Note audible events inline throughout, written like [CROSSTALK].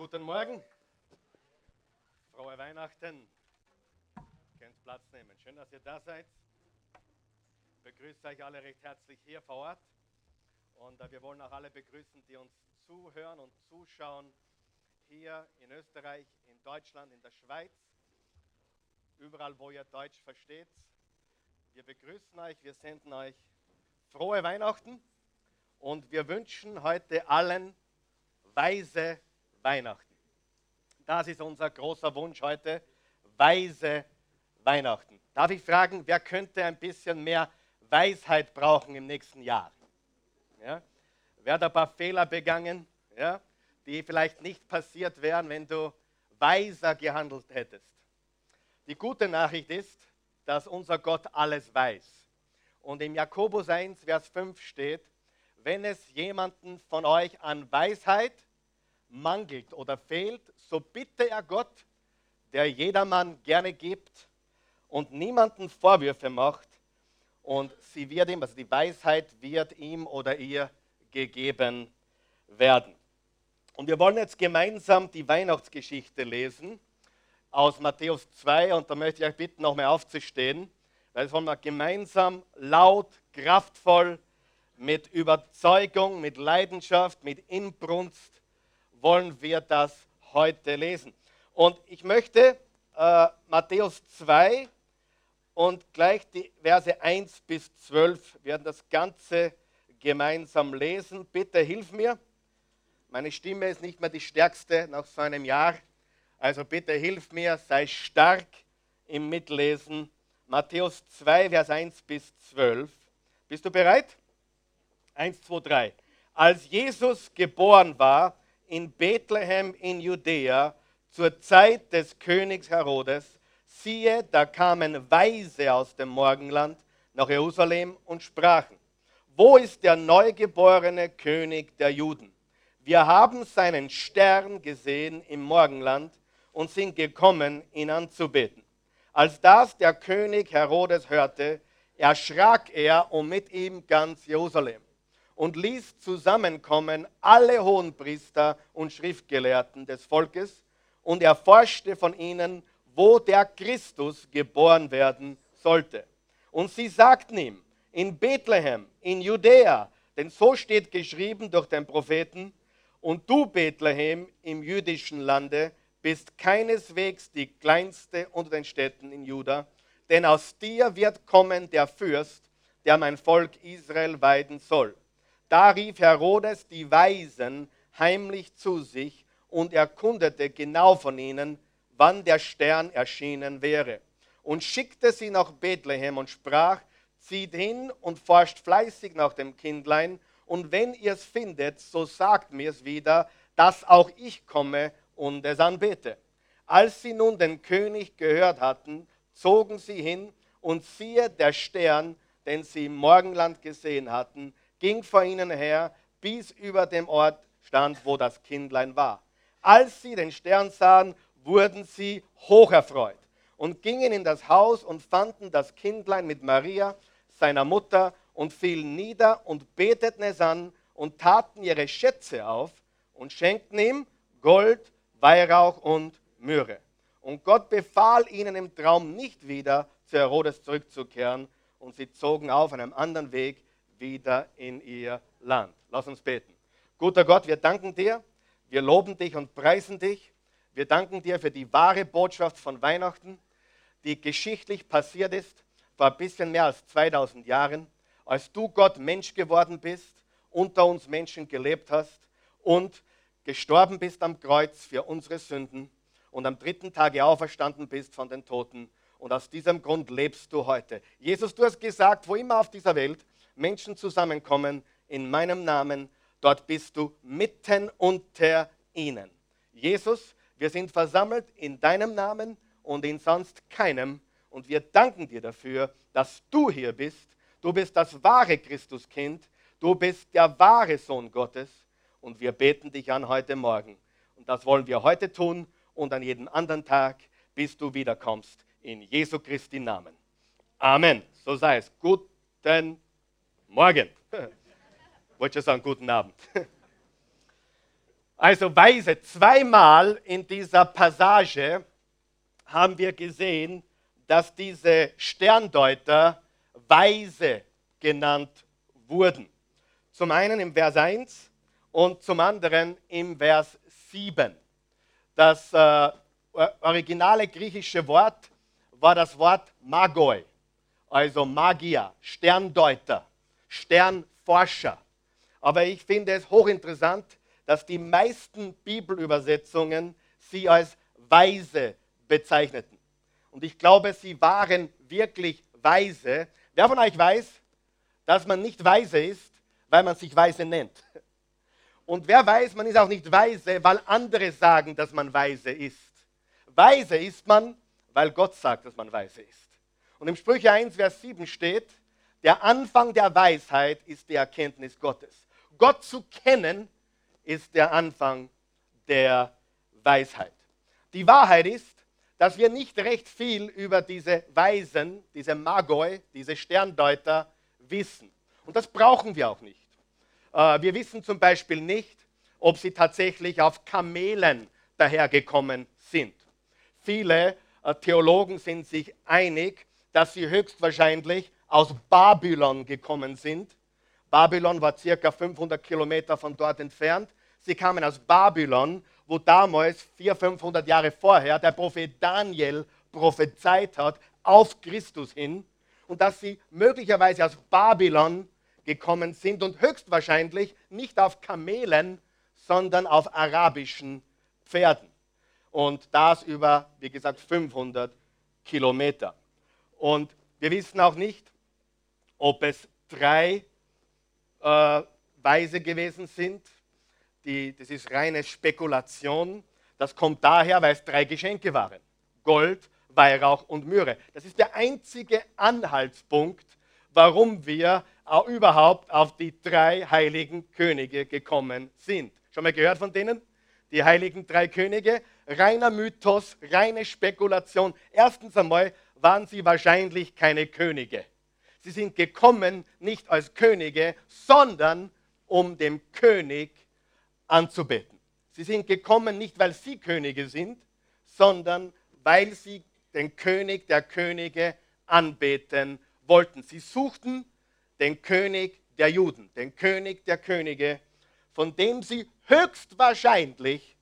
Guten Morgen. Frohe Weihnachten. Ihr könnt Platz nehmen. Schön, dass ihr da seid. Ich begrüße euch alle recht herzlich hier vor Ort. Und äh, wir wollen auch alle begrüßen, die uns zuhören und zuschauen. Hier in Österreich, in Deutschland, in der Schweiz. Überall, wo ihr Deutsch versteht. Wir begrüßen euch, wir senden euch frohe Weihnachten. Und wir wünschen heute allen weise Weihnachten. Das ist unser großer Wunsch heute, weise Weihnachten. Darf ich fragen, wer könnte ein bisschen mehr Weisheit brauchen im nächsten Jahr? Ja? Wer hat ein paar Fehler begangen, ja? die vielleicht nicht passiert wären, wenn du weiser gehandelt hättest? Die gute Nachricht ist, dass unser Gott alles weiß. Und im Jakobus 1, Vers 5 steht, wenn es jemanden von euch an Weisheit mangelt oder fehlt, so bitte er Gott, der jedermann gerne gibt und niemanden Vorwürfe macht, und sie wird ihm, also die Weisheit wird ihm oder ihr gegeben werden. Und wir wollen jetzt gemeinsam die Weihnachtsgeschichte lesen aus Matthäus 2 und da möchte ich euch bitten, nochmal aufzustehen, weil das wollen wir gemeinsam laut, kraftvoll, mit Überzeugung, mit Leidenschaft, mit Inbrunst wollen wir das heute lesen. Und ich möchte äh, Matthäus 2 und gleich die Verse 1 bis 12 werden das Ganze gemeinsam lesen. Bitte hilf mir. Meine Stimme ist nicht mehr die stärkste nach so einem Jahr. Also bitte hilf mir, sei stark im Mitlesen. Matthäus 2, Vers 1 bis 12. Bist du bereit? 1, 2, 3. Als Jesus geboren war, in Bethlehem in Judäa zur Zeit des Königs Herodes, siehe, da kamen Weise aus dem Morgenland nach Jerusalem und sprachen, wo ist der neugeborene König der Juden? Wir haben seinen Stern gesehen im Morgenland und sind gekommen, ihn anzubeten. Als das der König Herodes hörte, erschrak er und mit ihm ganz Jerusalem und ließ zusammenkommen alle Hohenpriester und Schriftgelehrten des Volkes und erforschte von ihnen, wo der Christus geboren werden sollte. Und sie sagten ihm, in Bethlehem, in Judäa, denn so steht geschrieben durch den Propheten, und du, Bethlehem, im jüdischen Lande, bist keineswegs die kleinste unter den Städten in Juda, denn aus dir wird kommen der Fürst, der mein Volk Israel weiden soll. Da rief Herodes die Weisen heimlich zu sich und erkundete genau von ihnen, wann der Stern erschienen wäre. Und schickte sie nach Bethlehem und sprach, zieht hin und forscht fleißig nach dem Kindlein, und wenn ihr es findet, so sagt mir es wieder, dass auch ich komme und es anbete. Als sie nun den König gehört hatten, zogen sie hin, und siehe, der Stern, den sie im Morgenland gesehen hatten, ging vor ihnen her, bis über dem Ort stand, wo das Kindlein war. Als sie den Stern sahen, wurden sie hocherfreut und gingen in das Haus und fanden das Kindlein mit Maria, seiner Mutter, und fielen nieder und beteten es an und taten ihre Schätze auf und schenkten ihm Gold, Weihrauch und Myrrhe. Und Gott befahl ihnen im Traum nicht wieder zu Herodes zurückzukehren, und sie zogen auf einem anderen Weg wieder in ihr Land. Lass uns beten. Guter Gott, wir danken dir, wir loben dich und preisen dich. Wir danken dir für die wahre Botschaft von Weihnachten, die geschichtlich passiert ist vor ein bisschen mehr als 2000 Jahren, als du Gott Mensch geworden bist, unter uns Menschen gelebt hast und gestorben bist am Kreuz für unsere Sünden und am dritten Tage auferstanden bist von den Toten. Und aus diesem Grund lebst du heute. Jesus, du hast gesagt, wo immer auf dieser Welt Menschen zusammenkommen in meinem Namen, dort bist du mitten unter ihnen. Jesus, wir sind versammelt in deinem Namen und in sonst keinem. Und wir danken dir dafür, dass du hier bist. Du bist das wahre Christuskind. Du bist der wahre Sohn Gottes. Und wir beten dich an heute Morgen. Und das wollen wir heute tun und an jedem anderen Tag, bis du wiederkommst. In Jesu Christi Namen. Amen. So sei es. Guten Morgen. [LAUGHS] Wollte schon sagen, guten Abend. [LAUGHS] Also weise, zweimal in dieser Passage haben wir gesehen, dass diese Sterndeuter weise genannt wurden. Zum einen im Vers 1 und zum anderen im Vers 7. Das äh, originale griechische Wort war das Wort Magoi, also Magier, Sterndeuter, Sternforscher. Aber ich finde es hochinteressant, dass die meisten Bibelübersetzungen sie als weise bezeichneten. Und ich glaube, sie waren wirklich weise. Wer von euch weiß, dass man nicht weise ist, weil man sich weise nennt? Und wer weiß, man ist auch nicht weise, weil andere sagen, dass man weise ist. Weise ist man, weil Gott sagt, dass man weise ist. Und im Sprüche 1, Vers 7 steht, der Anfang der Weisheit ist die Erkenntnis Gottes. Gott zu kennen ist der Anfang der Weisheit. Die Wahrheit ist, dass wir nicht recht viel über diese Weisen, diese Magoi, diese Sterndeuter wissen. Und das brauchen wir auch nicht. Äh, wir wissen zum Beispiel nicht, ob sie tatsächlich auf Kamelen dahergekommen sind. Viele äh, Theologen sind sich einig, dass sie höchstwahrscheinlich aus Babylon gekommen sind. Babylon war circa 500 Kilometer von dort entfernt. Sie kamen aus Babylon, wo damals 400, 500 Jahre vorher der Prophet Daniel prophezeit hat auf Christus hin und dass sie möglicherweise aus Babylon gekommen sind und höchstwahrscheinlich nicht auf Kamelen, sondern auf arabischen Pferden. Und das über, wie gesagt, 500 Kilometer. Und wir wissen auch nicht, ob es drei äh, Weise gewesen sind die, das ist reine Spekulation. Das kommt daher, weil es drei Geschenke waren. Gold, Weihrauch und Myrrhe. Das ist der einzige Anhaltspunkt, warum wir überhaupt auf die drei heiligen Könige gekommen sind. Schon mal gehört von denen? Die heiligen drei Könige? Reiner Mythos, reine Spekulation. Erstens einmal waren sie wahrscheinlich keine Könige. Sie sind gekommen nicht als Könige, sondern um dem König anzubeten. Sie sind gekommen nicht, weil sie Könige sind, sondern weil sie den König der Könige anbeten wollten. Sie suchten den König der Juden, den König der Könige, von dem sie höchstwahrscheinlich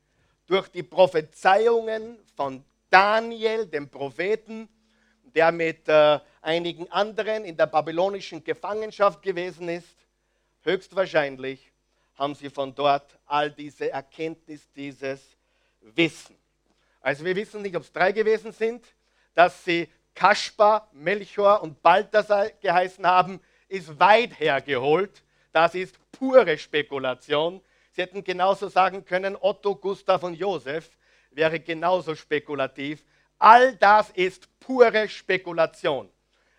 durch die Prophezeiungen von Daniel, dem Propheten, der mit äh, einigen anderen in der babylonischen Gefangenschaft gewesen ist, höchstwahrscheinlich haben sie von dort all diese Erkenntnis, dieses Wissen. Also wir wissen nicht, ob es drei gewesen sind, dass sie Kaspar, Melchior und Balthasar geheißen haben, ist weit hergeholt. Das ist pure Spekulation. Sie hätten genauso sagen können, Otto, Gustav und Josef wäre genauso spekulativ. All das ist pure Spekulation.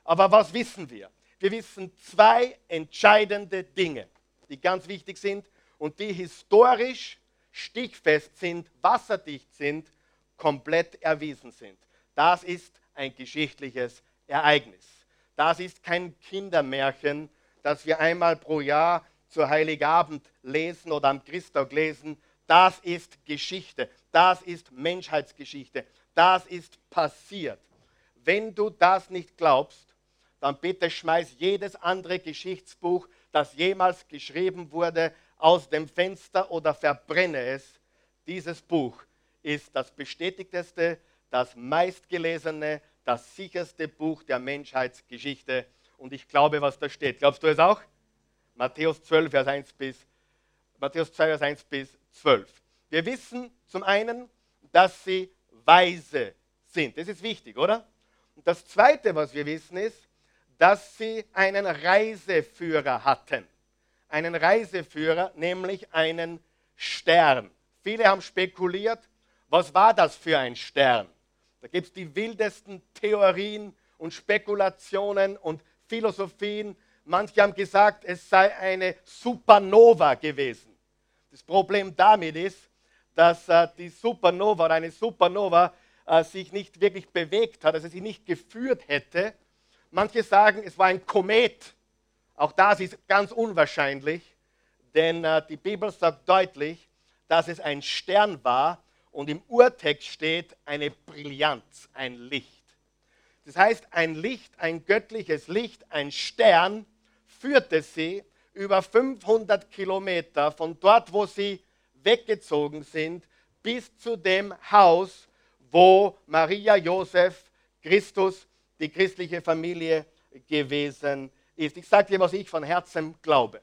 Aber was wissen wir? Wir wissen zwei entscheidende Dinge die ganz wichtig sind und die historisch stichfest sind, wasserdicht sind, komplett erwiesen sind. Das ist ein geschichtliches Ereignis. Das ist kein Kindermärchen, das wir einmal pro Jahr zu Heiligabend lesen oder am Christtag lesen. Das ist Geschichte. Das ist Menschheitsgeschichte. Das ist passiert. Wenn du das nicht glaubst, dann bitte schmeiß jedes andere Geschichtsbuch das jemals geschrieben wurde, aus dem Fenster oder verbrenne es. Dieses Buch ist das bestätigteste, das meistgelesene, das sicherste Buch der Menschheitsgeschichte. Und ich glaube, was da steht. Glaubst du es auch? Matthäus 12, Vers 1 bis, Matthäus 2, Vers 1 bis 12. Wir wissen zum einen, dass sie weise sind. Das ist wichtig, oder? Und das Zweite, was wir wissen, ist, dass sie einen Reiseführer hatten. Einen Reiseführer, nämlich einen Stern. Viele haben spekuliert, was war das für ein Stern? Da gibt es die wildesten Theorien und Spekulationen und Philosophien. Manche haben gesagt, es sei eine Supernova gewesen. Das Problem damit ist, dass äh, die Supernova oder eine Supernova äh, sich nicht wirklich bewegt hat, also sie nicht geführt hätte, Manche sagen, es war ein Komet. Auch das ist ganz unwahrscheinlich, denn äh, die Bibel sagt deutlich, dass es ein Stern war und im Urtext steht eine Brillanz, ein Licht. Das heißt, ein Licht, ein göttliches Licht, ein Stern führte sie über 500 Kilometer von dort, wo sie weggezogen sind, bis zu dem Haus, wo Maria, Josef, Christus, die christliche Familie gewesen ist. Ich sage dir, was ich von Herzen glaube.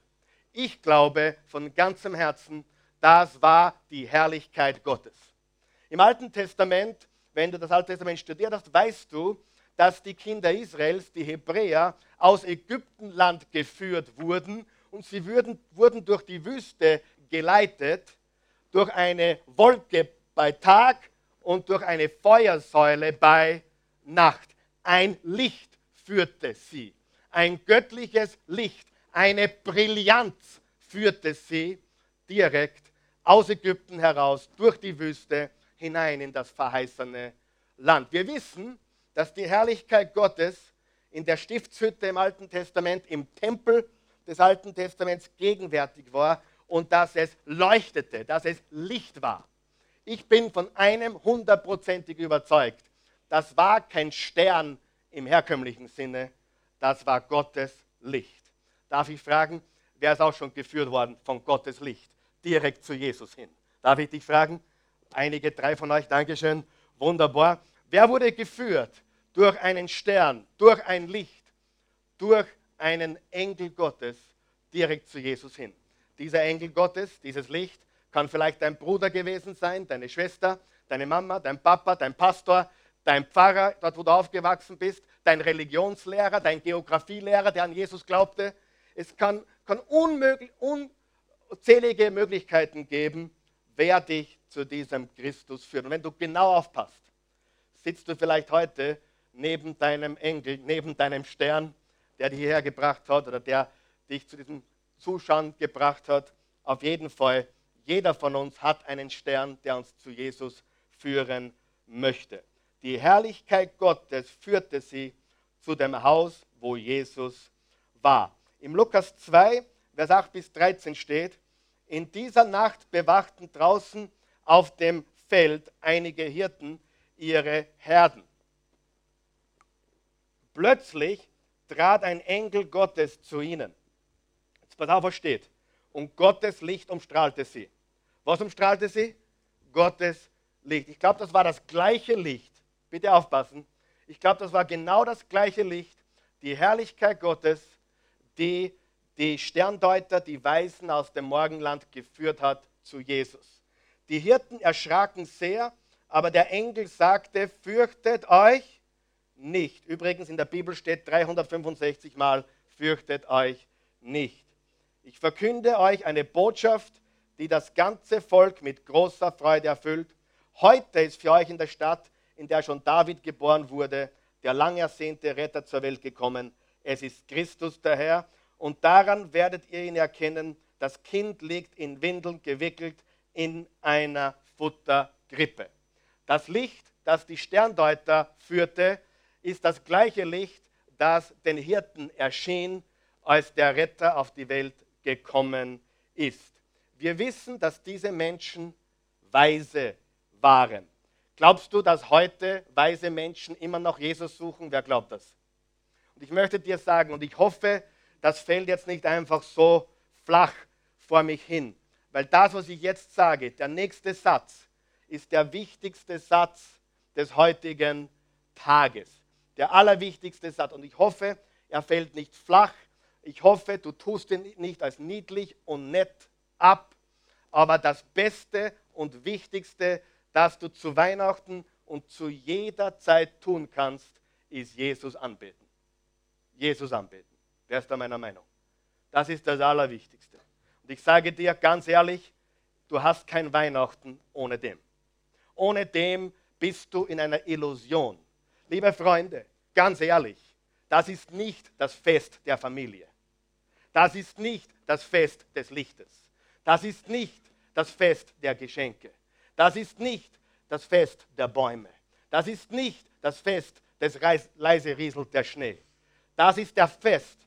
Ich glaube von ganzem Herzen, das war die Herrlichkeit Gottes. Im Alten Testament, wenn du das Alte Testament studiert hast, weißt du, dass die Kinder Israels, die Hebräer, aus Ägyptenland geführt wurden und sie wurden, wurden durch die Wüste geleitet, durch eine Wolke bei Tag und durch eine Feuersäule bei Nacht. Ein Licht führte sie, ein göttliches Licht, eine Brillanz führte sie direkt aus Ägypten heraus, durch die Wüste hinein in das verheißene Land. Wir wissen, dass die Herrlichkeit Gottes in der Stiftshütte im Alten Testament, im Tempel des Alten Testaments gegenwärtig war und dass es leuchtete, dass es Licht war. Ich bin von einem hundertprozentig überzeugt. Das war kein Stern im herkömmlichen Sinne, das war Gottes Licht. Darf ich fragen, wer ist auch schon geführt worden von Gottes Licht, direkt zu Jesus hin? Darf ich dich fragen? Einige, drei von euch, Dankeschön, wunderbar. Wer wurde geführt durch einen Stern, durch ein Licht, durch einen Engel Gottes direkt zu Jesus hin? Dieser Engel Gottes, dieses Licht, kann vielleicht dein Bruder gewesen sein, deine Schwester, deine Mama, dein Papa, dein Pastor, dein Pfarrer, dort wo du aufgewachsen bist, dein Religionslehrer, dein Geografielehrer, der an Jesus glaubte. Es kann, kann unmöglich, unzählige Möglichkeiten geben, wer dich zu diesem Christus führt. Und wenn du genau aufpasst, sitzt du vielleicht heute neben deinem Engel, neben deinem Stern, der dich hierher gebracht hat oder der dich zu diesem Zuschauen gebracht hat. Auf jeden Fall, jeder von uns hat einen Stern, der uns zu Jesus führen möchte. Die Herrlichkeit Gottes führte sie zu dem Haus, wo Jesus war. Im Lukas 2, Vers 8 bis 13 steht, in dieser Nacht bewachten draußen auf dem Feld einige Hirten ihre Herden. Plötzlich trat ein Engel Gottes zu ihnen. Jetzt pass auf, was steht. Und Gottes Licht umstrahlte sie. Was umstrahlte sie? Gottes Licht. Ich glaube, das war das gleiche Licht. Bitte aufpassen. Ich glaube, das war genau das gleiche Licht, die Herrlichkeit Gottes, die die Sterndeuter, die Weisen aus dem Morgenland geführt hat zu Jesus. Die Hirten erschraken sehr, aber der Engel sagte, fürchtet euch nicht. Übrigens in der Bibel steht 365 Mal, fürchtet euch nicht. Ich verkünde euch eine Botschaft, die das ganze Volk mit großer Freude erfüllt. Heute ist für euch in der Stadt, in der schon David geboren wurde, der lang ersehnte Retter zur Welt gekommen. Es ist Christus der Herr und daran werdet ihr ihn erkennen. Das Kind liegt in Windeln gewickelt in einer Futtergrippe. Das Licht, das die Sterndeuter führte, ist das gleiche Licht, das den Hirten erschien, als der Retter auf die Welt gekommen ist. Wir wissen, dass diese Menschen weise waren. Glaubst du, dass heute weise Menschen immer noch Jesus suchen? Wer glaubt das? Und ich möchte dir sagen, und ich hoffe, das fällt jetzt nicht einfach so flach vor mich hin. Weil das, was ich jetzt sage, der nächste Satz, ist der wichtigste Satz des heutigen Tages. Der allerwichtigste Satz. Und ich hoffe, er fällt nicht flach. Ich hoffe, du tust ihn nicht als niedlich und nett ab. Aber das Beste und Wichtigste, das du zu Weihnachten und zu jeder Zeit tun kannst, ist Jesus anbeten. Jesus anbeten. Wer ist da meiner Meinung? Das ist das Allerwichtigste. Und ich sage dir ganz ehrlich, du hast kein Weihnachten ohne dem. Ohne dem bist du in einer Illusion. Liebe Freunde, ganz ehrlich, das ist nicht das Fest der Familie. Das ist nicht das Fest des Lichtes. Das ist nicht das Fest der Geschenke. Das ist nicht das Fest der Bäume. Das ist nicht das Fest des leise rieselt der Schnee. Das ist der Fest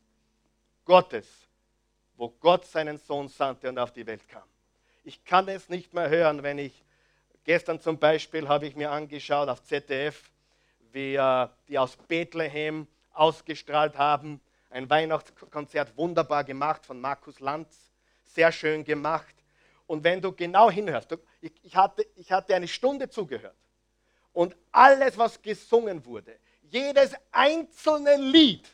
Gottes, wo Gott seinen Sohn sandte und auf die Welt kam. Ich kann es nicht mehr hören, wenn ich, gestern zum Beispiel habe ich mir angeschaut auf ZDF, wie äh, die aus Bethlehem ausgestrahlt haben. Ein Weihnachtskonzert wunderbar gemacht von Markus Lanz, sehr schön gemacht. Und wenn du genau hinhörst, ich, ich, hatte, ich hatte eine Stunde zugehört und alles, was gesungen wurde, jedes einzelne Lied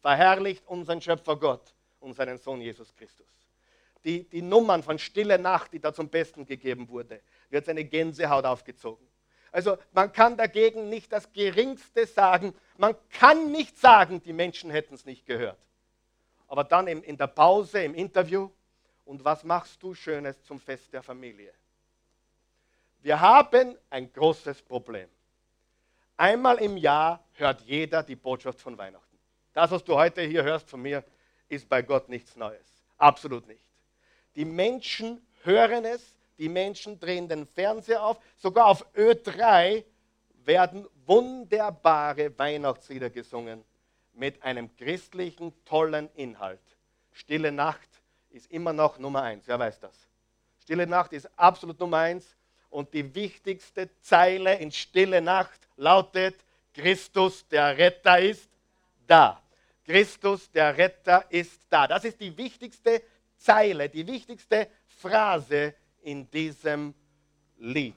verherrlicht unseren Schöpfer Gott und seinen Sohn Jesus Christus. Die, die Nummern von Stille Nacht, die da zum Besten gegeben wurde, wird seine Gänsehaut aufgezogen. Also man kann dagegen nicht das Geringste sagen. Man kann nicht sagen, die Menschen hätten es nicht gehört. Aber dann in der Pause, im Interview, und was machst du Schönes zum Fest der Familie? Wir haben ein großes Problem. Einmal im Jahr hört jeder die Botschaft von Weihnachten. Das, was du heute hier hörst von mir, ist bei Gott nichts Neues. Absolut nicht. Die Menschen hören es, die Menschen drehen den Fernseher auf, sogar auf Ö3 werden wunderbare Weihnachtslieder gesungen mit einem christlichen, tollen Inhalt. Stille Nacht ist immer noch Nummer eins, wer weiß das? Stille Nacht ist absolut Nummer eins und die wichtigste Zeile in Stille Nacht lautet, Christus, der Retter, ist da. Christus, der Retter, ist da. Das ist die wichtigste Zeile, die wichtigste Phrase in diesem Lied.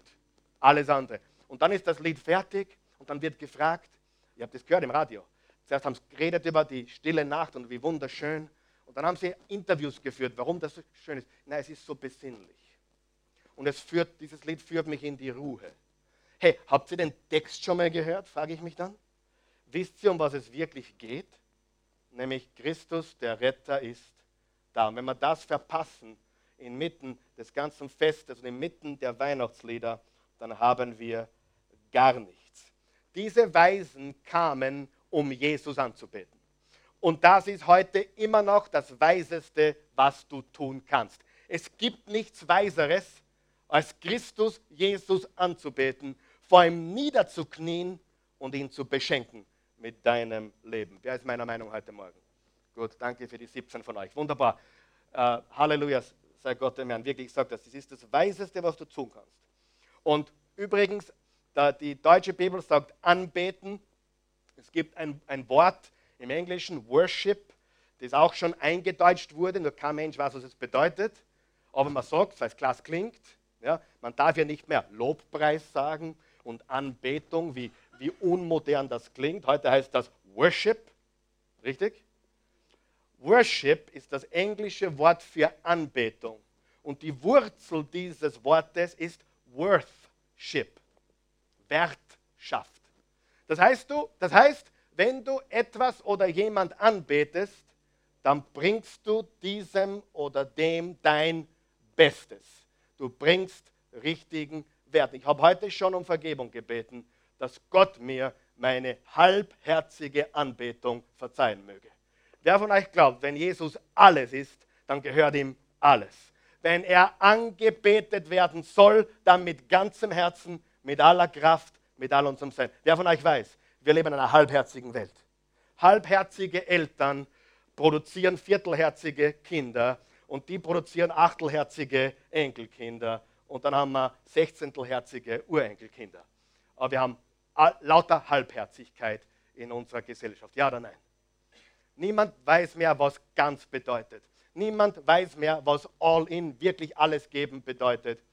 Alles andere. Und dann ist das Lied fertig und dann wird gefragt, ihr habt das gehört im Radio, zuerst haben sie geredet über die stille Nacht und wie wunderschön. Und dann haben sie Interviews geführt, warum das so schön ist. Nein, es ist so besinnlich. Und es führt, dieses Lied führt mich in die Ruhe. Hey, habt ihr den Text schon mal gehört, frage ich mich dann. Wisst ihr, um was es wirklich geht? Nämlich Christus, der Retter, ist da. Und wenn wir das verpassen, inmitten des ganzen Festes und inmitten der Weihnachtslieder, dann haben wir gar nichts. Diese Weisen kamen, um Jesus anzubeten. Und das ist heute immer noch das Weiseste, was du tun kannst. Es gibt nichts Weiseres, als Christus Jesus anzubeten, vor ihm niederzuknien und ihn zu beschenken mit deinem Leben. Wer ist meiner Meinung heute Morgen? Gut, danke für die 17 von euch. Wunderbar. Uh, Halleluja, sei Gott dem Herrn. Wirklich sagt das, das ist das Weiseste, was du tun kannst. Und übrigens, die deutsche Bibel sagt anbeten. Es gibt ein, ein Wort, im Englischen Worship, das auch schon eingedeutscht wurde, nur kein Mensch weiß, was es bedeutet. Aber man sagt, weil es klasse klingt, ja, man darf ja nicht mehr Lobpreis sagen und Anbetung, wie, wie unmodern das klingt. Heute heißt das Worship, richtig? Worship ist das englische Wort für Anbetung. Und die Wurzel dieses Wortes ist Worthship, Wertschaft. Das heißt, du, das heißt, wenn du etwas oder jemand anbetest, dann bringst du diesem oder dem dein Bestes. Du bringst richtigen Wert. Ich habe heute schon um Vergebung gebeten, dass Gott mir meine halbherzige Anbetung verzeihen möge. Wer von euch glaubt, wenn Jesus alles ist, dann gehört ihm alles. Wenn er angebetet werden soll, dann mit ganzem Herzen, mit aller Kraft, mit all unserem Sein. Wer von euch weiß, wir leben in einer halbherzigen Welt. Halbherzige Eltern produzieren viertelherzige Kinder und die produzieren achtelherzige Enkelkinder und dann haben wir sechzehntelherzige Urenkelkinder. Aber wir haben lauter Halbherzigkeit in unserer Gesellschaft. Ja oder nein? Niemand weiß mehr, was ganz bedeutet. Niemand weiß mehr, was all in, wirklich alles geben bedeutet.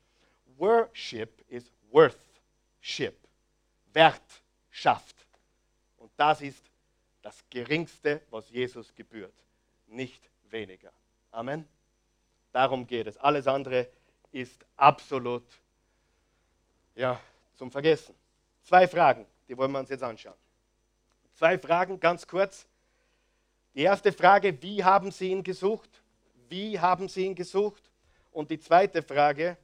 Worship is worthship. Wertschaft. Und das ist das Geringste, was Jesus gebührt. Nicht weniger. Amen. Darum geht es. Alles andere ist absolut ja, zum Vergessen. Zwei Fragen, die wollen wir uns jetzt anschauen. Zwei Fragen, ganz kurz. Die erste Frage, wie haben Sie ihn gesucht? Wie haben Sie ihn gesucht? Und die zweite Frage,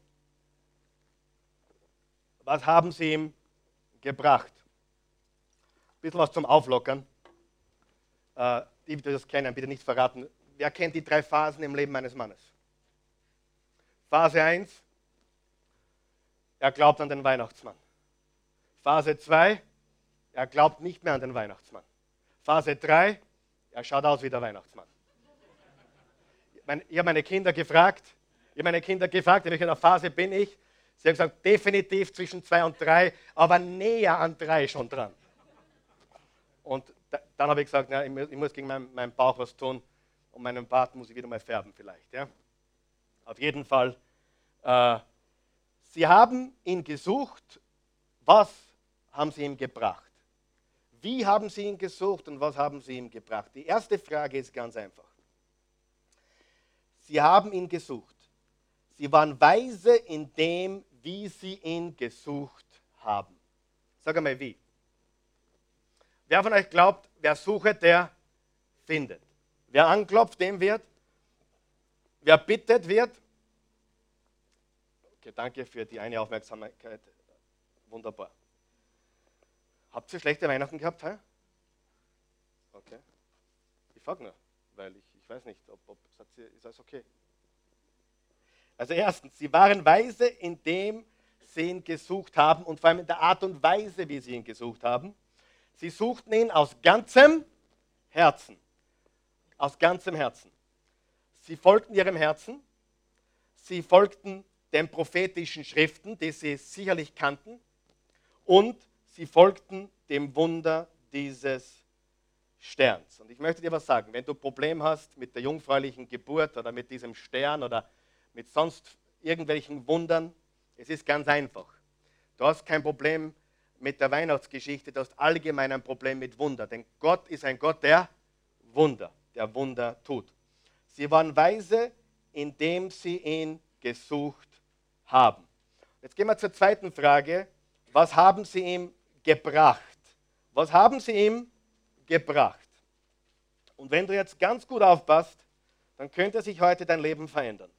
was haben Sie ihm gebracht? bisschen was zum Auflockern. Äh, die, die das kennen, bitte nicht verraten. Wer kennt die drei Phasen im Leben eines Mannes? Phase 1, er glaubt an den Weihnachtsmann. Phase 2, er glaubt nicht mehr an den Weihnachtsmann. Phase 3, er schaut aus wie der Weihnachtsmann. Ich habe meine Kinder gefragt, Ich habe meine Kinder gefragt, in welcher Phase bin ich? Sie haben gesagt, definitiv zwischen zwei und drei, aber näher an drei schon dran. Und da, dann habe ich gesagt, na, ich, muss, ich muss gegen meinen, meinen, Bauch was tun und meinen Bart muss ich wieder mal färben vielleicht. Ja? Auf jeden Fall, äh, sie haben ihn gesucht. Was haben sie ihm gebracht? Wie haben sie ihn gesucht und was haben sie ihm gebracht? Die erste Frage ist ganz einfach. Sie haben ihn gesucht. Sie waren weise in dem, wie sie ihn gesucht haben. Sag einmal wie. Wer von euch glaubt, wer sucht, der findet. Wer anklopft, dem wird. Wer bittet, wird. Okay, danke für die eine Aufmerksamkeit. Wunderbar. Habt ihr schlechte Weihnachten gehabt? He? Okay. Ich frage nur, weil ich, ich weiß nicht, ob, ob sagt sie, ist alles okay. Also erstens, sie waren weise in dem sie ihn gesucht haben und vor allem in der Art und Weise, wie sie ihn gesucht haben. Sie suchten ihn aus ganzem Herzen. Aus ganzem Herzen. Sie folgten ihrem Herzen. Sie folgten den prophetischen Schriften, die sie sicherlich kannten. Und sie folgten dem Wunder dieses Sterns. Und ich möchte dir was sagen, wenn du ein Problem hast mit der jungfräulichen Geburt oder mit diesem Stern oder mit sonst irgendwelchen Wundern, es ist ganz einfach. Du hast kein Problem mit der Weihnachtsgeschichte, du hast allgemein ein Problem mit Wunder. Denn Gott ist ein Gott, der Wunder, der Wunder tut. Sie waren weise, indem sie ihn gesucht haben. Jetzt gehen wir zur zweiten Frage. Was haben sie ihm gebracht? Was haben sie ihm gebracht? Und wenn du jetzt ganz gut aufpasst, dann könnte sich heute dein Leben verändern.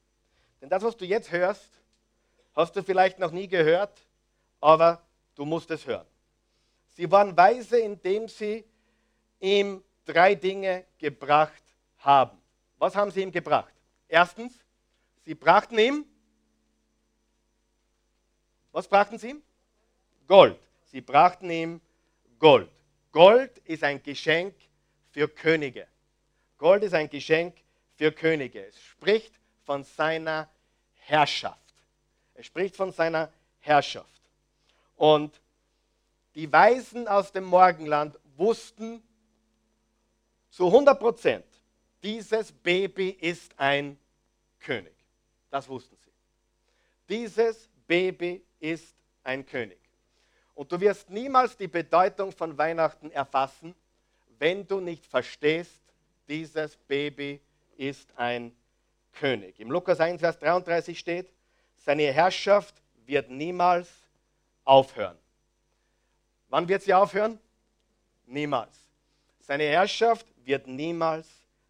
Denn das, was du jetzt hörst, hast du vielleicht noch nie gehört, aber du musst es hören. Sie waren weise, indem sie ihm drei Dinge gebracht haben. Was haben sie ihm gebracht? Erstens, sie brachten ihm, was brachten sie ihm? Gold. Sie brachten ihm Gold. Gold ist ein Geschenk für Könige. Gold ist ein Geschenk für Könige. Es spricht von seiner Herrschaft. Er spricht von seiner Herrschaft. Und die Weisen aus dem Morgenland wussten zu 100 Prozent, dieses Baby ist ein König. Das wussten sie. Dieses Baby ist ein König. Und du wirst niemals die Bedeutung von Weihnachten erfassen, wenn du nicht verstehst, dieses Baby ist ein König. Im Lukas 1, Vers 33 steht, seine Herrschaft wird niemals aufhören. Wann wird sie aufhören? Niemals. Seine Herrschaft wird niemals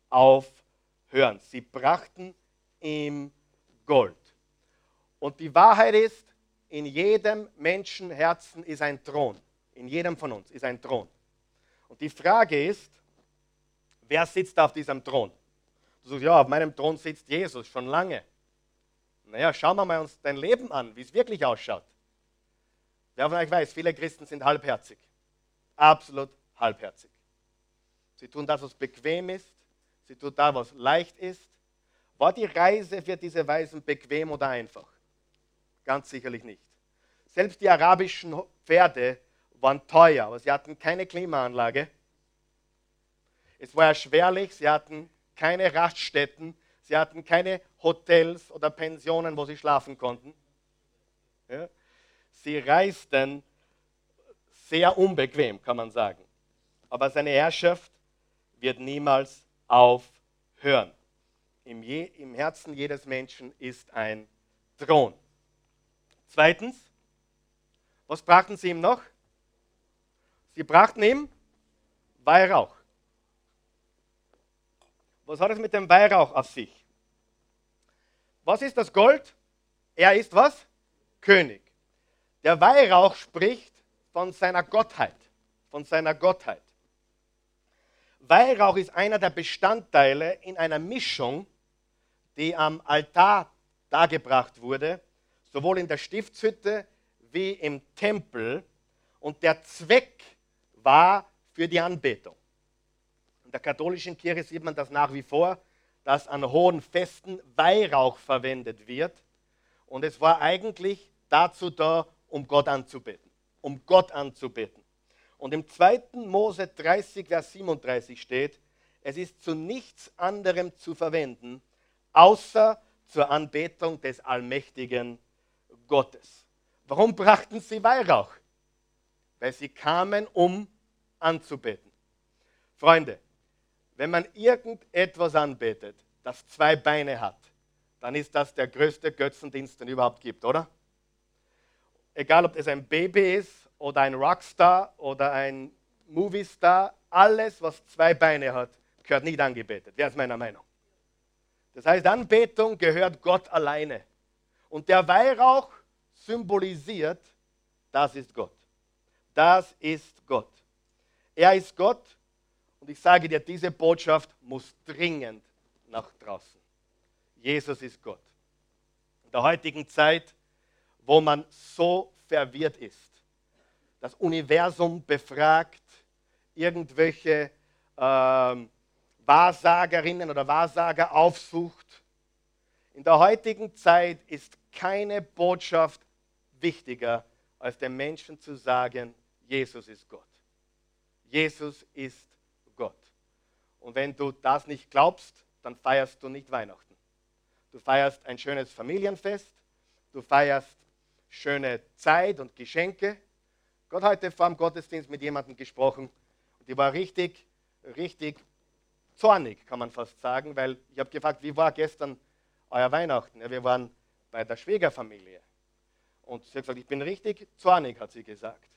aufhören. Sie brachten ihm Gold. Und die Wahrheit ist, in jedem Menschenherzen ist ein Thron. In jedem von uns ist ein Thron. Und die Frage ist, wer sitzt auf diesem Thron? Du sagst, ja, auf meinem Thron sitzt Jesus schon lange. Naja, schauen wir mal uns dein Leben an, wie es wirklich ausschaut. Wer von euch weiß, viele Christen sind halbherzig. Absolut halbherzig. Sie tun das, was bequem ist. Sie tun das, was leicht ist. War die Reise für diese Weisen bequem oder einfach? Ganz sicherlich nicht. Selbst die arabischen Pferde waren teuer, aber sie hatten keine Klimaanlage. Es war erschwerlich, sie hatten keine Raststätten, Sie hatten keine Hotels oder Pensionen, wo sie schlafen konnten. Ja? Sie reisten sehr unbequem, kann man sagen. Aber seine Herrschaft wird niemals aufhören. Im, Je Im Herzen jedes Menschen ist ein Thron. Zweitens, was brachten sie ihm noch? Sie brachten ihm Weihrauch. Was hat es mit dem Weihrauch auf sich? Was ist das Gold? Er ist was? König. Der Weihrauch spricht von seiner Gottheit, von seiner Gottheit. Weihrauch ist einer der Bestandteile in einer Mischung, die am Altar dargebracht wurde, sowohl in der Stiftshütte wie im Tempel. Und der Zweck war für die Anbetung der katholischen Kirche sieht man das nach wie vor. dass an hohen Festen Weihrauch verwendet wird. Und es war eigentlich dazu da, um Gott anzubeten. Um Gott anzubeten. Und im 2. Mose 30, Vers 37 steht, es ist zu nichts anderem zu verwenden, außer zur Anbetung des allmächtigen Gottes. Warum brachten sie Weihrauch? Weil sie kamen, um anzubeten. Freunde, wenn man irgendetwas anbetet, das zwei Beine hat, dann ist das der größte Götzendienst, den es überhaupt gibt, oder? Egal, ob es ein Baby ist oder ein Rockstar oder ein Moviestar, alles, was zwei Beine hat, gehört nicht angebetet. Wer ist meiner Meinung? Das heißt, Anbetung gehört Gott alleine. Und der Weihrauch symbolisiert, das ist Gott. Das ist Gott. Er ist Gott und ich sage dir, diese Botschaft muss dringend nach draußen. Jesus ist Gott. In der heutigen Zeit, wo man so verwirrt ist, das Universum befragt, irgendwelche äh, Wahrsagerinnen oder Wahrsager aufsucht. In der heutigen Zeit ist keine Botschaft wichtiger, als den Menschen zu sagen, Jesus ist Gott. Jesus ist Gott. Und wenn du das nicht glaubst, dann feierst du nicht Weihnachten. Du feierst ein schönes Familienfest, du feierst schöne Zeit und Geschenke. Gott hat heute vor dem Gottesdienst mit jemandem gesprochen und die war richtig, richtig zornig, kann man fast sagen, weil ich habe gefragt, wie war gestern euer Weihnachten? Ja, wir waren bei der Schwiegerfamilie. Und sie hat gesagt, ich bin richtig zornig, hat sie gesagt.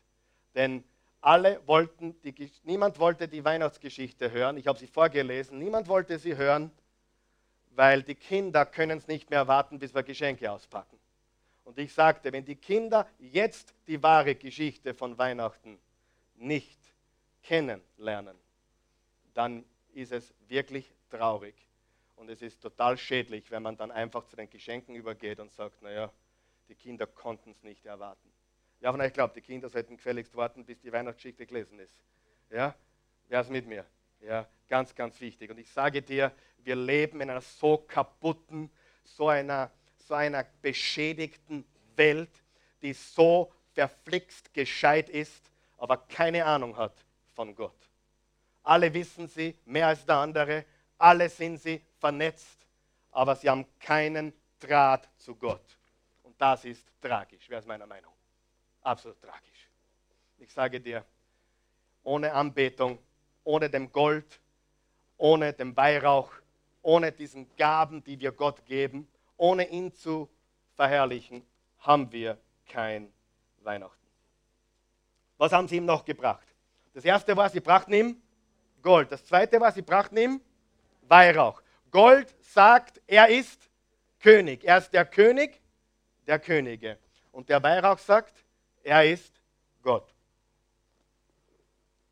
Denn alle wollten, die, niemand wollte die Weihnachtsgeschichte hören. Ich habe sie vorgelesen. Niemand wollte sie hören, weil die Kinder können es nicht mehr warten, bis wir Geschenke auspacken. Und ich sagte, wenn die Kinder jetzt die wahre Geschichte von Weihnachten nicht kennenlernen, dann ist es wirklich traurig. Und es ist total schädlich, wenn man dann einfach zu den Geschenken übergeht und sagt, naja, die Kinder konnten es nicht erwarten. Ja, von euch glaubt, die Kinder sollten gefälligst warten, bis die Weihnachtsgeschichte gelesen ist. Ja, wer ist mit mir? Ja, ganz, ganz wichtig. Und ich sage dir, wir leben in einer so kaputten, so einer, so einer beschädigten Welt, die so verflixt gescheit ist, aber keine Ahnung hat von Gott. Alle wissen sie, mehr als der andere, alle sind sie vernetzt, aber sie haben keinen Draht zu Gott. Das ist tragisch, wer ist meiner Meinung? Absolut tragisch. Ich sage dir, ohne Anbetung, ohne dem Gold, ohne dem Weihrauch, ohne diesen Gaben, die wir Gott geben, ohne ihn zu verherrlichen, haben wir kein Weihnachten. Was haben sie ihm noch gebracht? Das erste war, sie brachten ihm Gold. Das zweite war, sie brachten ihm Weihrauch. Gold sagt, er ist König. Er ist der König der Könige. Und der Weihrauch sagt, er ist Gott.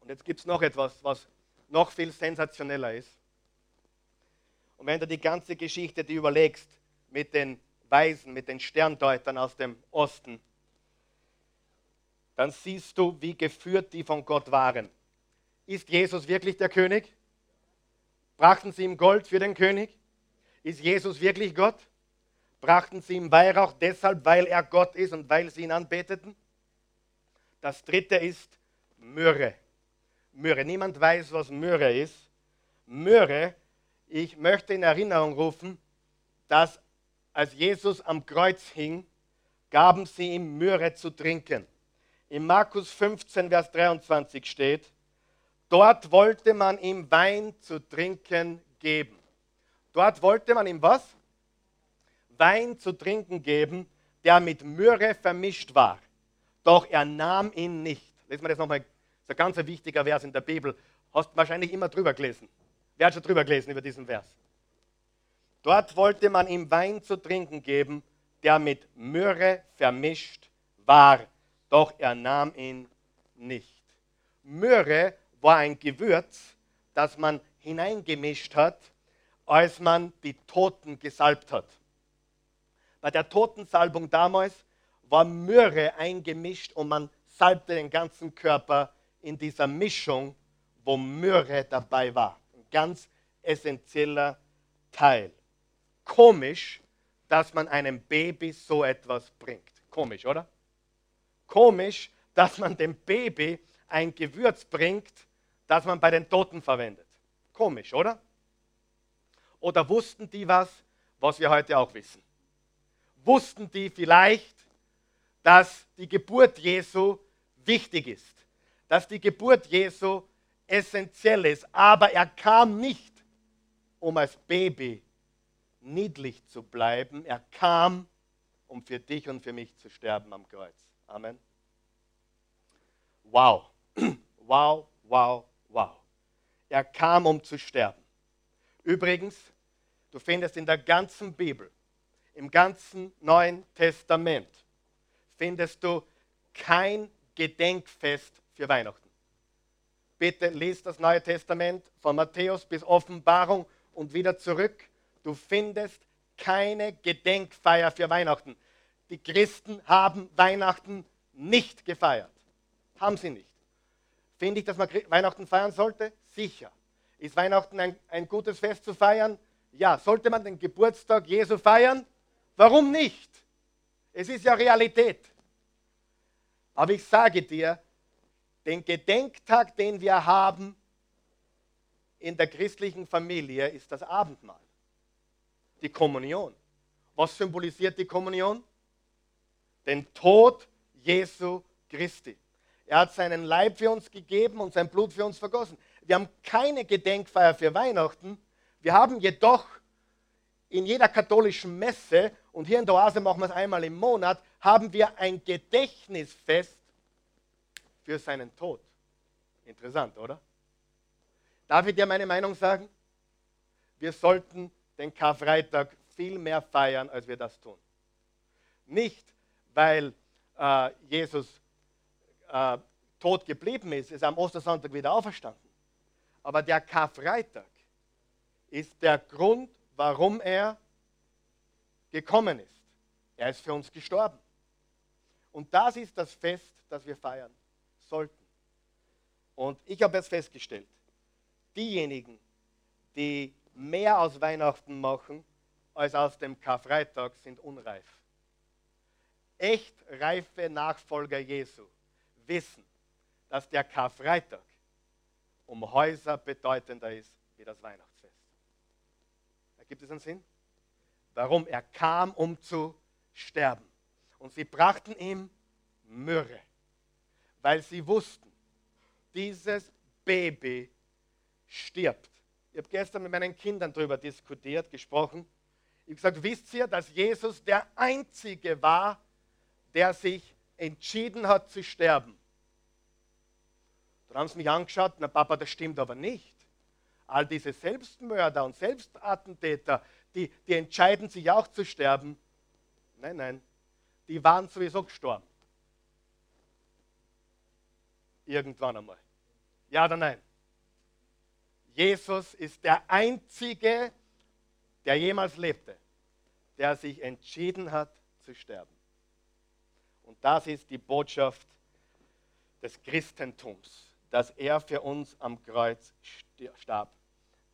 Und jetzt gibt es noch etwas, was noch viel sensationeller ist. Und wenn du die ganze Geschichte die überlegst mit den Weisen, mit den Sterndeutern aus dem Osten, dann siehst du, wie geführt die von Gott waren. Ist Jesus wirklich der König? Brachten sie ihm Gold für den König? Ist Jesus wirklich Gott? Brachten sie ihm Weihrauch deshalb, weil er Gott ist und weil sie ihn anbeteten? Das dritte ist Myrrhe. Myrrhe. Niemand weiß, was Myrrhe ist. Myrrhe, ich möchte in Erinnerung rufen, dass als Jesus am Kreuz hing, gaben sie ihm Myrrhe zu trinken. In Markus 15, Vers 23 steht, dort wollte man ihm Wein zu trinken geben. Dort wollte man ihm was? Wein zu trinken geben, der mit Myrrhe vermischt war doch er nahm ihn nicht. Lesen wir das nochmal. Das ist ein ganz wichtiger Vers in der Bibel. Hast wahrscheinlich immer drüber gelesen. Wer hat schon drüber gelesen über diesen Vers? Dort wollte man ihm Wein zu trinken geben, der mit Myrrhe vermischt war, doch er nahm ihn nicht. Myrrhe war ein Gewürz, das man hineingemischt hat, als man die Toten gesalbt hat. Bei der Totensalbung damals war Myrrhe eingemischt und man salbte den ganzen Körper in dieser Mischung, wo Myrrhe dabei war. Ein ganz essentieller Teil. Komisch, dass man einem Baby so etwas bringt. Komisch, oder? Komisch, dass man dem Baby ein Gewürz bringt, das man bei den Toten verwendet. Komisch, oder? Oder wussten die was, was wir heute auch wissen? Wussten die vielleicht, dass die Geburt Jesu wichtig ist, dass die Geburt Jesu essentiell ist, aber er kam nicht, um als Baby niedlich zu bleiben, er kam, um für dich und für mich zu sterben am Kreuz. Amen. Wow, [CLEARS THROAT] wow, wow, wow. Er kam, um zu sterben. Übrigens, du findest in der ganzen Bibel, im ganzen Neuen Testament, findest du kein Gedenkfest für Weihnachten. Bitte lies das Neue Testament von Matthäus bis Offenbarung und wieder zurück. Du findest keine Gedenkfeier für Weihnachten. Die Christen haben Weihnachten nicht gefeiert. Haben sie nicht. Finde ich, dass man Weihnachten feiern sollte? Sicher. Ist Weihnachten ein, ein gutes Fest zu feiern? Ja. Sollte man den Geburtstag Jesu feiern? Warum nicht? Es ist ja Realität. Aber ich sage dir, den Gedenktag, den wir haben in der christlichen Familie, ist das Abendmahl. Die Kommunion. Was symbolisiert die Kommunion? Den Tod Jesu Christi. Er hat seinen Leib für uns gegeben und sein Blut für uns vergossen. Wir haben keine Gedenkfeier für Weihnachten. Wir haben jedoch in jeder katholischen Messe, und hier in der Oase machen wir es einmal im Monat, haben wir ein Gedächtnisfest für seinen Tod. Interessant, oder? Darf ich dir meine Meinung sagen? Wir sollten den Karfreitag viel mehr feiern, als wir das tun. Nicht, weil äh, Jesus äh, tot geblieben ist, ist am Ostersonntag wieder auferstanden. Aber der Karfreitag ist der Grund, warum er gekommen ist. Er ist für uns gestorben. Und das ist das Fest, das wir feiern sollten. Und ich habe jetzt festgestellt, diejenigen, die mehr aus Weihnachten machen als aus dem Karfreitag, sind unreif. Echt reife Nachfolger Jesu wissen, dass der Karfreitag um Häuser bedeutender ist wie das Weihnachtsfest. Gibt es einen Sinn? Warum? Er kam, um zu sterben. Und sie brachten ihm Myrrhe, weil sie wussten, dieses Baby stirbt. Ich habe gestern mit meinen Kindern darüber diskutiert, gesprochen. Ich habe gesagt, wisst ihr, dass Jesus der Einzige war, der sich entschieden hat zu sterben? Dann haben sie mich angeschaut, na Papa, das stimmt aber nicht. All diese Selbstmörder und Selbstattentäter, die, die entscheiden sich auch zu sterben. Nein, nein, die waren sowieso gestorben. Irgendwann einmal. Ja oder nein? Jesus ist der Einzige, der jemals lebte, der sich entschieden hat zu sterben. Und das ist die Botschaft des Christentums, dass er für uns am Kreuz starb.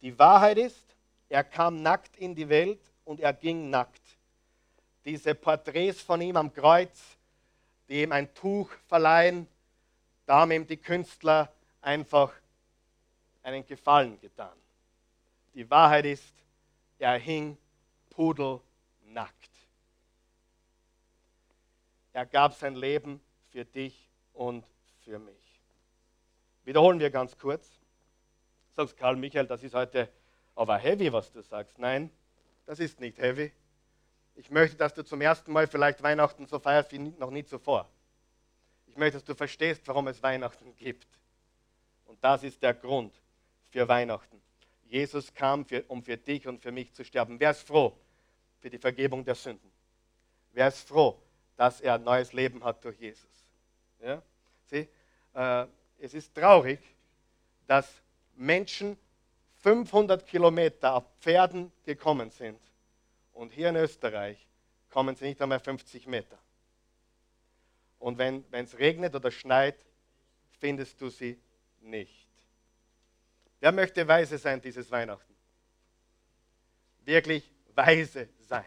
Die Wahrheit ist, er kam nackt in die Welt und er ging nackt. Diese Porträts von ihm am Kreuz, die ihm ein Tuch verleihen, da haben ihm die Künstler einfach einen Gefallen getan. Die Wahrheit ist, er hing pudelnackt. Er gab sein Leben für dich und für mich. Wiederholen wir ganz kurz. Sagst Karl Michael, das ist heute aber heavy, was du sagst. Nein, das ist nicht heavy. Ich möchte, dass du zum ersten Mal vielleicht Weihnachten so feierst wie noch nie zuvor. Ich möchte, dass du verstehst, warum es Weihnachten gibt. Und das ist der Grund für Weihnachten. Jesus kam, für, um für dich und für mich zu sterben. Wer ist froh für die Vergebung der Sünden? Wer ist froh, dass er ein neues Leben hat durch Jesus? Ja? Sieh, äh, es ist traurig, dass Menschen 500 Kilometer auf Pferden gekommen sind und hier in Österreich kommen sie nicht einmal 50 Meter. Und wenn es regnet oder schneit, findest du sie nicht. Wer möchte weise sein dieses Weihnachten? wirklich weise sein.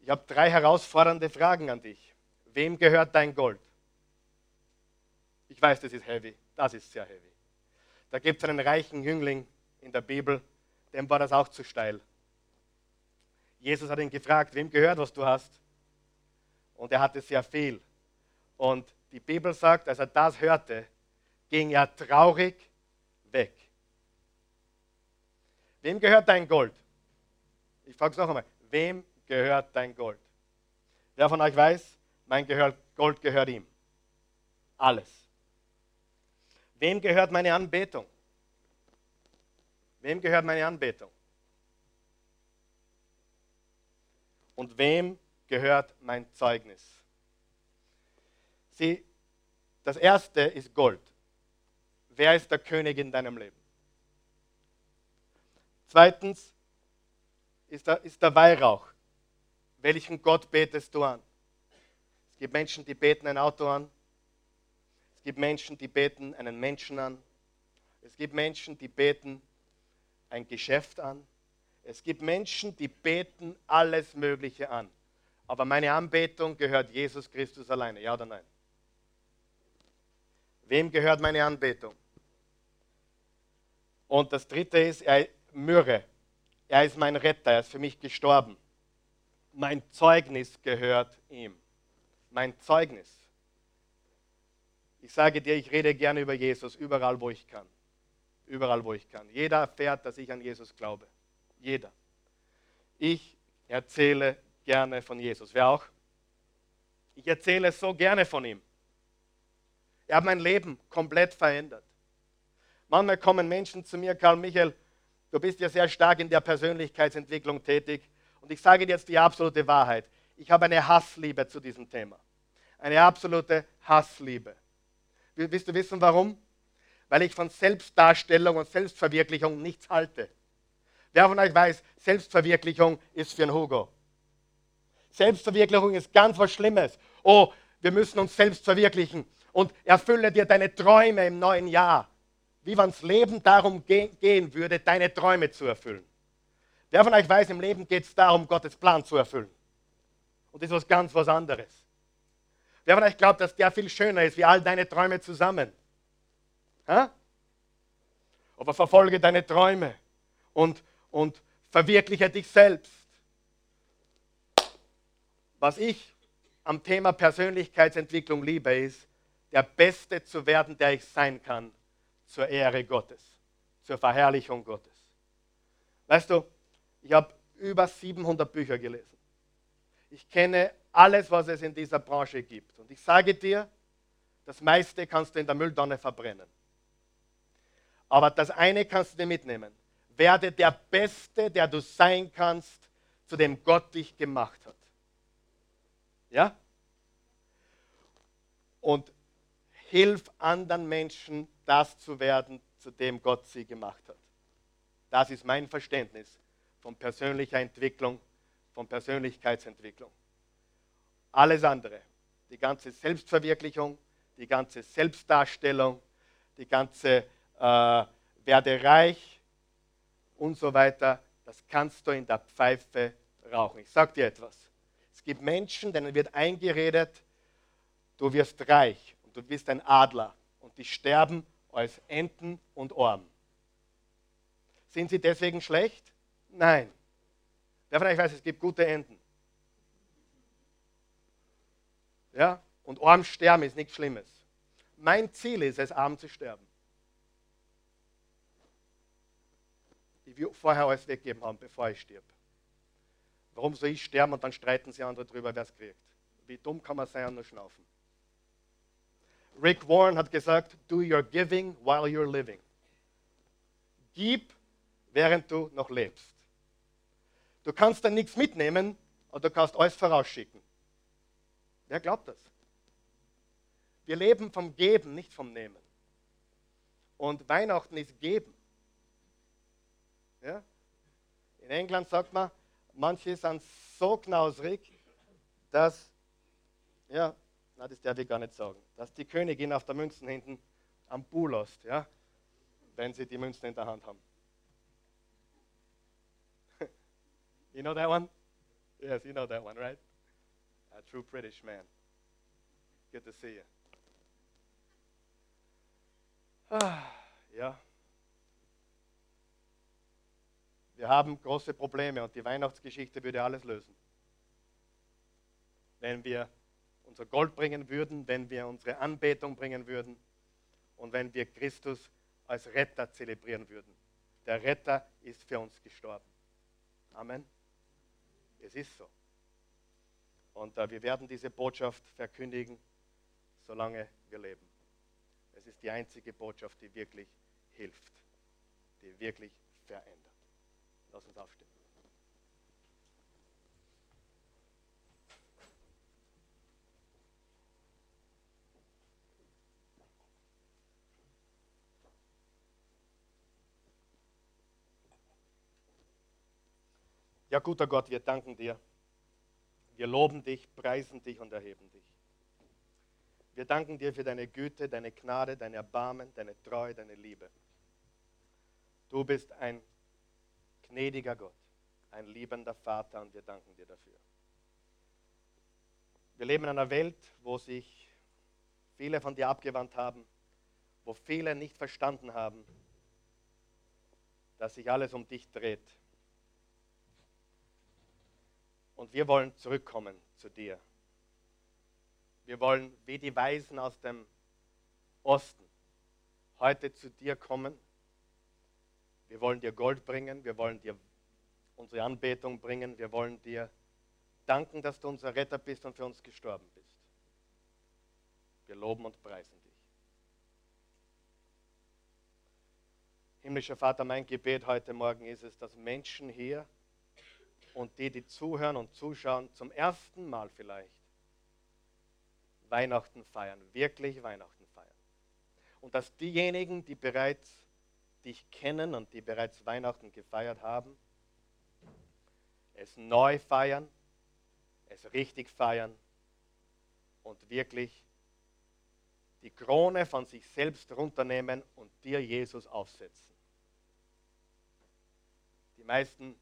Ich habe drei herausfordernde Fragen an dich. Wem gehört dein Gold? Ich weiß, das ist heavy. Das ist sehr heavy. Da gibt es einen reichen Jüngling in der Bibel, dem war das auch zu steil. Jesus hat ihn gefragt, wem gehört, was du hast? Und er hatte sehr viel. Und die Bibel sagt, als er das hörte, ging er traurig weg. Wem gehört dein Gold? Ich frage es noch einmal. Wem gehört dein Gold? Wer von euch weiß, mein Gold gehört ihm. Alles. Wem gehört meine Anbetung? Wem gehört meine Anbetung? Und wem gehört mein Zeugnis? Sieh, das erste ist Gold. Wer ist der König in deinem Leben? Zweitens ist der, ist der Weihrauch. Welchen Gott betest du an? Es gibt Menschen, die beten ein Auto an. Es gibt Menschen, die beten einen Menschen an. Es gibt Menschen, die beten ein Geschäft an. Es gibt Menschen, die beten alles Mögliche an. Aber meine Anbetung gehört Jesus Christus alleine. Ja oder nein? Wem gehört meine Anbetung? Und das dritte ist er, Myrrhe. Er ist mein Retter, er ist für mich gestorben. Mein Zeugnis gehört ihm. Mein Zeugnis. Ich sage dir, ich rede gerne über Jesus, überall wo ich kann. Überall wo ich kann. Jeder erfährt, dass ich an Jesus glaube. Jeder. Ich erzähle gerne von Jesus. Wer auch? Ich erzähle so gerne von ihm. Er hat mein Leben komplett verändert. Manchmal kommen Menschen zu mir, Karl Michael, du bist ja sehr stark in der Persönlichkeitsentwicklung tätig. Und ich sage dir jetzt die absolute Wahrheit. Ich habe eine Hassliebe zu diesem Thema. Eine absolute Hassliebe. Willst du wissen warum? Weil ich von Selbstdarstellung und Selbstverwirklichung nichts halte. Wer von euch weiß, Selbstverwirklichung ist für einen Hugo. Selbstverwirklichung ist ganz was Schlimmes. Oh, wir müssen uns selbst verwirklichen und erfülle dir deine Träume im neuen Jahr. Wie wenn das Leben darum gehen würde, deine Träume zu erfüllen. Wer von euch weiß, im Leben geht es darum, Gottes Plan zu erfüllen. Und das ist was ganz was anderes. Wer von euch glaubt, dass der viel schöner ist, wie all deine Träume zusammen? Ha? Aber verfolge deine Träume und, und verwirkliche dich selbst. Was ich am Thema Persönlichkeitsentwicklung liebe, ist, der Beste zu werden, der ich sein kann, zur Ehre Gottes, zur Verherrlichung Gottes. Weißt du, ich habe über 700 Bücher gelesen. Ich kenne alles, was es in dieser Branche gibt. Und ich sage dir, das meiste kannst du in der Mülltonne verbrennen. Aber das eine kannst du dir mitnehmen. Werde der Beste, der du sein kannst, zu dem Gott dich gemacht hat. Ja? Und hilf anderen Menschen, das zu werden, zu dem Gott sie gemacht hat. Das ist mein Verständnis von persönlicher Entwicklung, von Persönlichkeitsentwicklung. Alles andere, die ganze Selbstverwirklichung, die ganze Selbstdarstellung, die ganze äh, werde reich und so weiter, das kannst du in der Pfeife rauchen. Ich sage dir etwas. Es gibt Menschen, denen wird eingeredet, du wirst reich und du bist ein Adler und die sterben als Enten und Orm. Sind sie deswegen schlecht? Nein. Wer von euch weiß, es gibt gute Enten. Ja? Und arm sterben ist nichts Schlimmes. Mein Ziel ist es, arm zu sterben. Ich will vorher alles weggeben haben, bevor ich stirb. Warum soll ich sterben und dann streiten sie andere darüber, wer es kriegt? Wie dumm kann man sein und nur schnaufen? Rick Warren hat gesagt, do your giving while you're living. Gib, während du noch lebst. Du kannst dann nichts mitnehmen, aber du kannst alles vorausschicken. Wer glaubt das? Wir leben vom Geben, nicht vom Nehmen. Und Weihnachten ist Geben. Ja? In England sagt man, manche sind so knausrig, dass, ja, na, das darf ich gar nicht sagen, dass die Königin auf der Münzen hinten am Buhl lässt, ja, wenn sie die Münzen in der Hand haben. You know that one? Yes, you know that one, right? A true British man. Good to see you. Ah, [SIGHS] ja. Wir haben große Probleme und die Weihnachtsgeschichte würde alles lösen. Wenn wir unser Gold bringen würden, wenn wir unsere Anbetung bringen würden und wenn wir Christus als Retter zelebrieren würden. Der Retter ist für uns gestorben. Amen. Es ist so. Und äh, wir werden diese Botschaft verkündigen, solange wir leben. Es ist die einzige Botschaft, die wirklich hilft, die wirklich verändert. Lass uns aufstehen. Ja, guter Gott, wir danken dir. Wir loben dich, preisen dich und erheben dich. Wir danken dir für deine Güte, deine Gnade, dein Erbarmen, deine Treue, deine Liebe. Du bist ein gnädiger Gott, ein liebender Vater und wir danken dir dafür. Wir leben in einer Welt, wo sich viele von dir abgewandt haben, wo viele nicht verstanden haben, dass sich alles um dich dreht und wir wollen zurückkommen zu dir. Wir wollen wie die Weisen aus dem Osten heute zu dir kommen. Wir wollen dir Gold bringen, wir wollen dir unsere Anbetung bringen, wir wollen dir danken, dass du unser Retter bist und für uns gestorben bist. Wir loben und preisen dich. Himmlischer Vater, mein Gebet heute Morgen ist es, dass Menschen hier und die, die zuhören und zuschauen, zum ersten Mal vielleicht Weihnachten feiern, wirklich Weihnachten feiern. Und dass diejenigen, die bereits dich kennen und die bereits Weihnachten gefeiert haben, es neu feiern, es richtig feiern und wirklich die Krone von sich selbst runternehmen und dir Jesus aufsetzen. Die meisten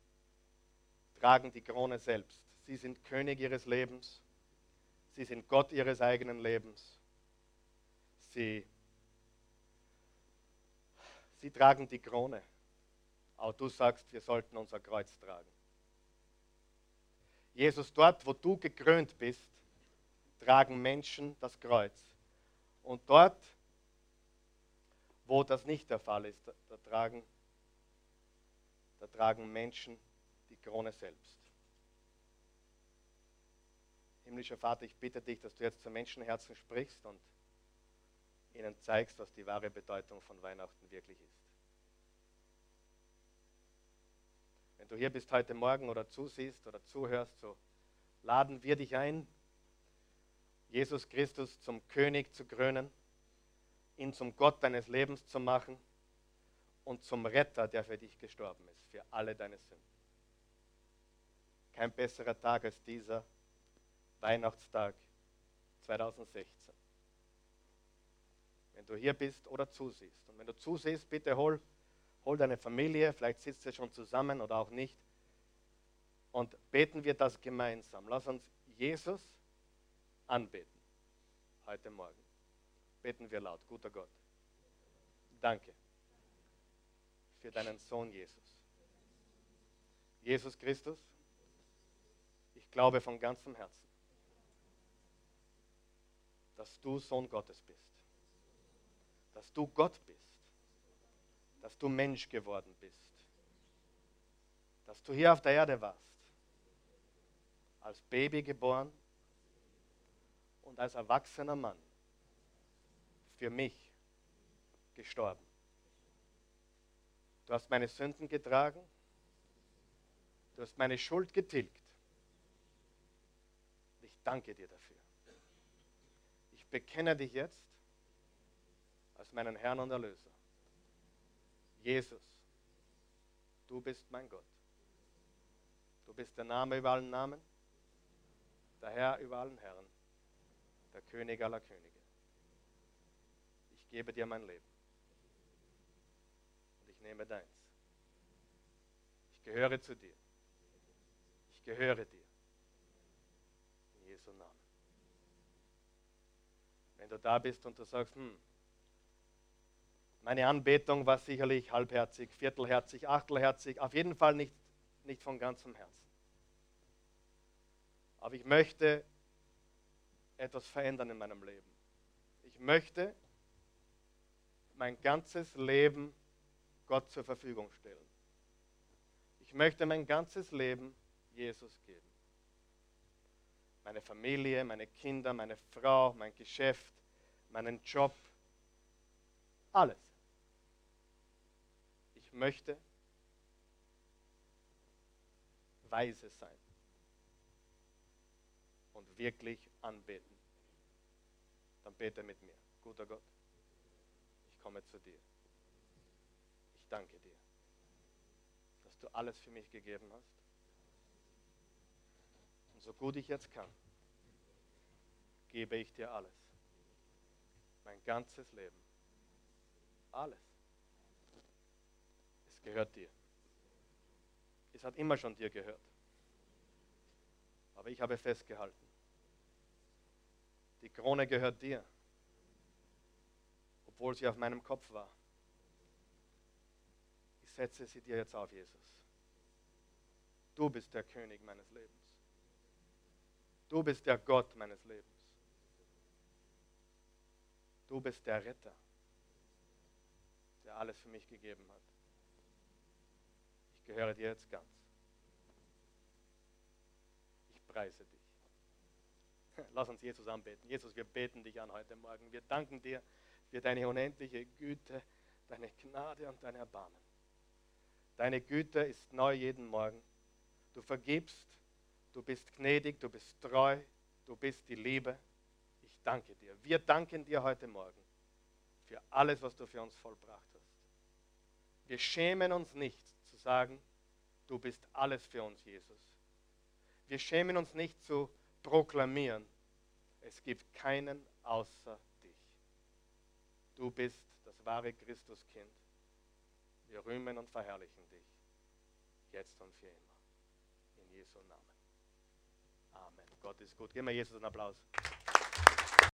tragen die Krone selbst. Sie sind König ihres Lebens. Sie sind Gott ihres eigenen Lebens. Sie, sie tragen die Krone. Aber du sagst, wir sollten unser Kreuz tragen. Jesus, dort, wo du gekrönt bist, tragen Menschen das Kreuz. Und dort, wo das nicht der Fall ist, da, da tragen, da tragen Menschen Krone selbst. Himmlischer Vater, ich bitte dich, dass du jetzt zu Menschenherzen sprichst und ihnen zeigst, was die wahre Bedeutung von Weihnachten wirklich ist. Wenn du hier bist heute Morgen oder zusiehst oder zuhörst, so laden wir dich ein, Jesus Christus zum König zu krönen, ihn zum Gott deines Lebens zu machen und zum Retter, der für dich gestorben ist, für alle deine Sünden. Kein besserer Tag als dieser Weihnachtstag 2016. Wenn du hier bist oder zusiehst. Und wenn du zusiehst, bitte hol, hol deine Familie, vielleicht sitzt ihr schon zusammen oder auch nicht. Und beten wir das gemeinsam. Lass uns Jesus anbeten. Heute Morgen. Beten wir laut. Guter Gott. Danke für deinen Sohn Jesus. Jesus Christus glaube von ganzem Herzen, dass du Sohn Gottes bist, dass du Gott bist, dass du Mensch geworden bist, dass du hier auf der Erde warst, als Baby geboren und als erwachsener Mann für mich gestorben. Du hast meine Sünden getragen, du hast meine Schuld getilgt danke dir dafür. Ich bekenne dich jetzt als meinen Herrn und Erlöser. Jesus, du bist mein Gott. Du bist der Name über allen Namen, der Herr über allen Herren, der König aller Könige. Ich gebe dir mein Leben und ich nehme deins. Ich gehöre zu dir. Ich gehöre dir. Jesu Namen. Wenn du da bist und du sagst, hm, meine Anbetung war sicherlich halbherzig, viertelherzig, achtelherzig, auf jeden Fall nicht, nicht von ganzem Herzen. Aber ich möchte etwas verändern in meinem Leben. Ich möchte mein ganzes Leben Gott zur Verfügung stellen. Ich möchte mein ganzes Leben Jesus geben. Meine Familie, meine Kinder, meine Frau, mein Geschäft, meinen Job, alles. Ich möchte weise sein und wirklich anbeten. Dann bete mit mir. Guter Gott, ich komme zu dir. Ich danke dir, dass du alles für mich gegeben hast. So gut ich jetzt kann, gebe ich dir alles. Mein ganzes Leben. Alles. Es gehört dir. Es hat immer schon dir gehört. Aber ich habe festgehalten. Die Krone gehört dir, obwohl sie auf meinem Kopf war. Ich setze sie dir jetzt auf, Jesus. Du bist der König meines Lebens. Du bist der Gott meines Lebens. Du bist der Retter, der alles für mich gegeben hat. Ich gehöre dir jetzt ganz. Ich preise dich. [LAUGHS] Lass uns Jesus anbeten. Jesus, wir beten dich an heute Morgen. Wir danken dir für deine unendliche Güte, deine Gnade und dein Erbarmen. Deine Güte ist neu jeden Morgen. Du vergibst, du bist gnädig, du bist treu, du bist die Liebe. Ich danke dir. Wir danken dir heute Morgen für alles, was du für uns vollbracht hast. Wir schämen uns nicht zu sagen, du bist alles für uns, Jesus. Wir schämen uns nicht zu proklamieren, es gibt keinen außer dich. Du bist das wahre Christuskind. Wir rühmen und verherrlichen dich, jetzt und für immer. In Jesu Namen. Gott ist gut. Gib mir Jesus einen Applaus.